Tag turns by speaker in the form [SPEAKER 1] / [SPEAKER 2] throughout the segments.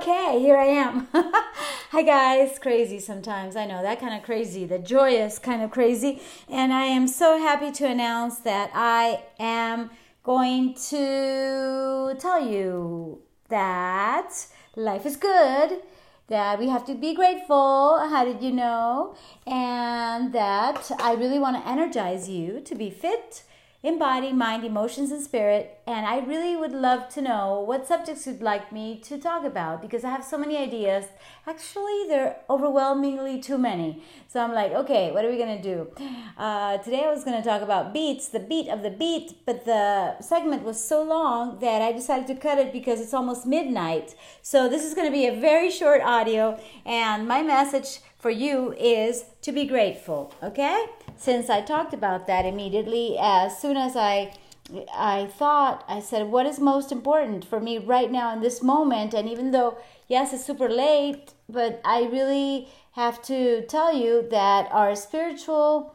[SPEAKER 1] Okay, here I am. Hi, guys. Crazy sometimes. I know that kind of crazy, the joyous kind of crazy. And I am so happy to announce that I am going to tell you that life is good, that we have to be grateful. How did you know? And that I really want to energize you to be fit in body, mind, emotions, and spirit. And I really would love to know what subjects you'd like me to talk about because I have so many ideas. Actually, they're overwhelmingly too many. So I'm like, okay, what are we gonna do? Uh, today I was gonna talk about beets, the beat of the beet, but the segment was so long that I decided to cut it because it's almost midnight. So this is gonna be a very short audio, and my message for you is to be grateful, okay? Since I talked about that immediately, as soon as I I thought, I said, what is most important for me right now in this moment? And even though, yes, it's super late, but I really have to tell you that our spiritual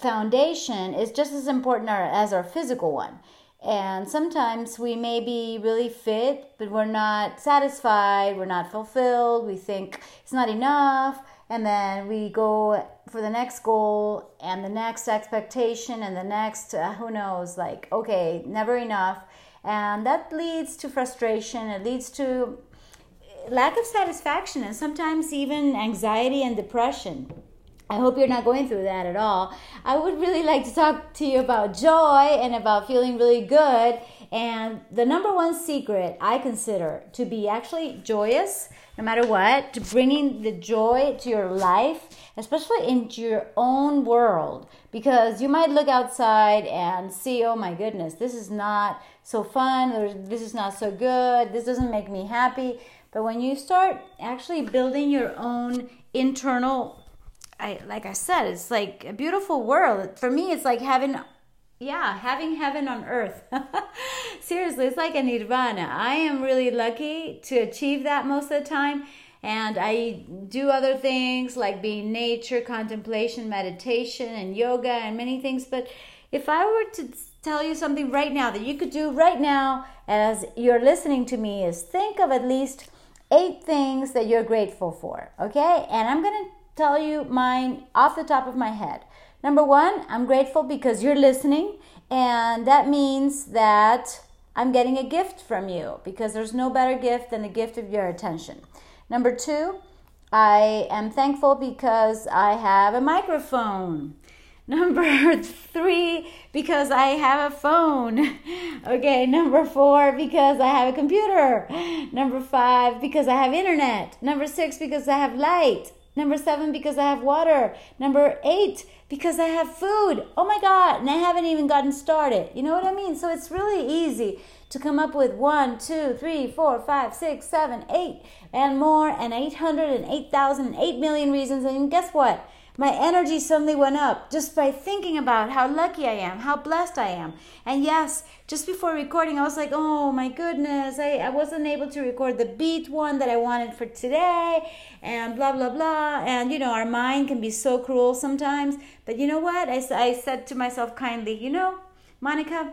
[SPEAKER 1] foundation is just as important as our physical one. And sometimes we may be really fit, but we're not satisfied, we're not fulfilled, we think it's not enough and then we go for the next goal and the next expectation and the next uh, who knows like okay never enough. And that leads to frustration. It leads to lack of satisfaction and sometimes even anxiety and depression I hope you're not going through that at all. I would really like to talk to you about joy and about feeling really good. And the number one secret I consider to be actually joyous no matter what, to bringing the joy to your life, especially into your own world. Because you might look outside and see, oh my goodness, this is not so fun, or this is not so good, this doesn't make me happy. But when you start actually building your own internal, I, like I said, it's like a beautiful world. For me, it's like having yeah, having heaven on earth. Seriously, it's like a nirvana. I am really lucky to achieve that most of the time. And I do other things like being nature, contemplation, meditation, and yoga, and many things. But if I were to tell you something right now that you could do right now as you're listening to me, is think of at least eight things that you're grateful for. Okay? And I'm to tell you mine off the top of my head. Number one, I'm grateful because you're listening, and that means that I'm getting a gift from you because there's no better gift than the gift of your attention. Number two, I am thankful because I have a microphone. Number three, because I have a phone. Okay, number four, because I have a computer. Number five, because I have internet. Number six, because I have light. Number seven, because I have water. Number eight, because I have food. Oh my God, and I haven't even gotten started. You know what I mean? So it's really easy to come up with one, two, three, four, five, six, seven, eight, and more, and 800 and 8,000 and 8 million reasons. And guess what? My energy suddenly went up just by thinking about how lucky I am, how blessed I am. And yes, just before recording, I was like, oh my goodness, I, I wasn't able to record the beet one that I wanted for today, and blah, blah, blah. And you know, our mind can be so cruel sometimes. But you know what? I, I said to myself kindly, you know, Monica,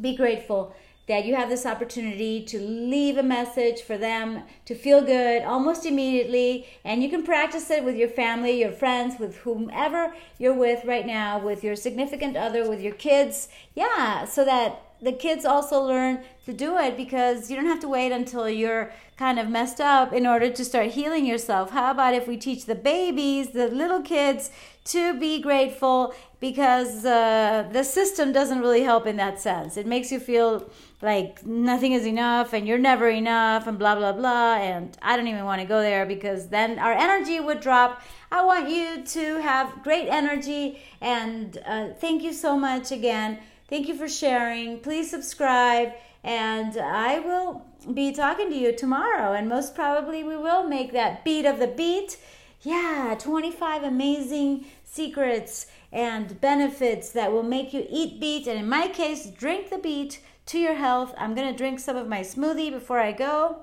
[SPEAKER 1] be grateful that you have this opportunity to leave a message for them to feel good almost immediately. And you can practice it with your family, your friends, with whomever you're with right now, with your significant other, with your kids. Yeah, so that the kids also learn to do it because you don't have to wait until you're kind of messed up in order to start healing yourself. How about if we teach the babies, the little kids, to be grateful because uh, the system doesn't really help in that sense. It makes you feel like nothing is enough and you're never enough and blah, blah, blah. And I don't even want to go there because then our energy would drop. I want you to have great energy and uh, thank you so much again. Thank you for sharing. Please subscribe and I will be talking to you tomorrow. And most probably we will make that beat of the beet. Yeah, 25 amazing secrets and benefits that will make you eat beet, and in my case, drink the beet to your health. I'm gonna drink some of my smoothie before I go.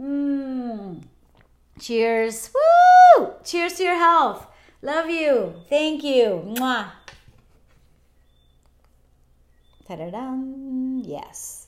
[SPEAKER 1] Mmm. Cheers. Woo! Cheers to your health. Love you. Thank you. Mwah. Ta-da-dum. Yes.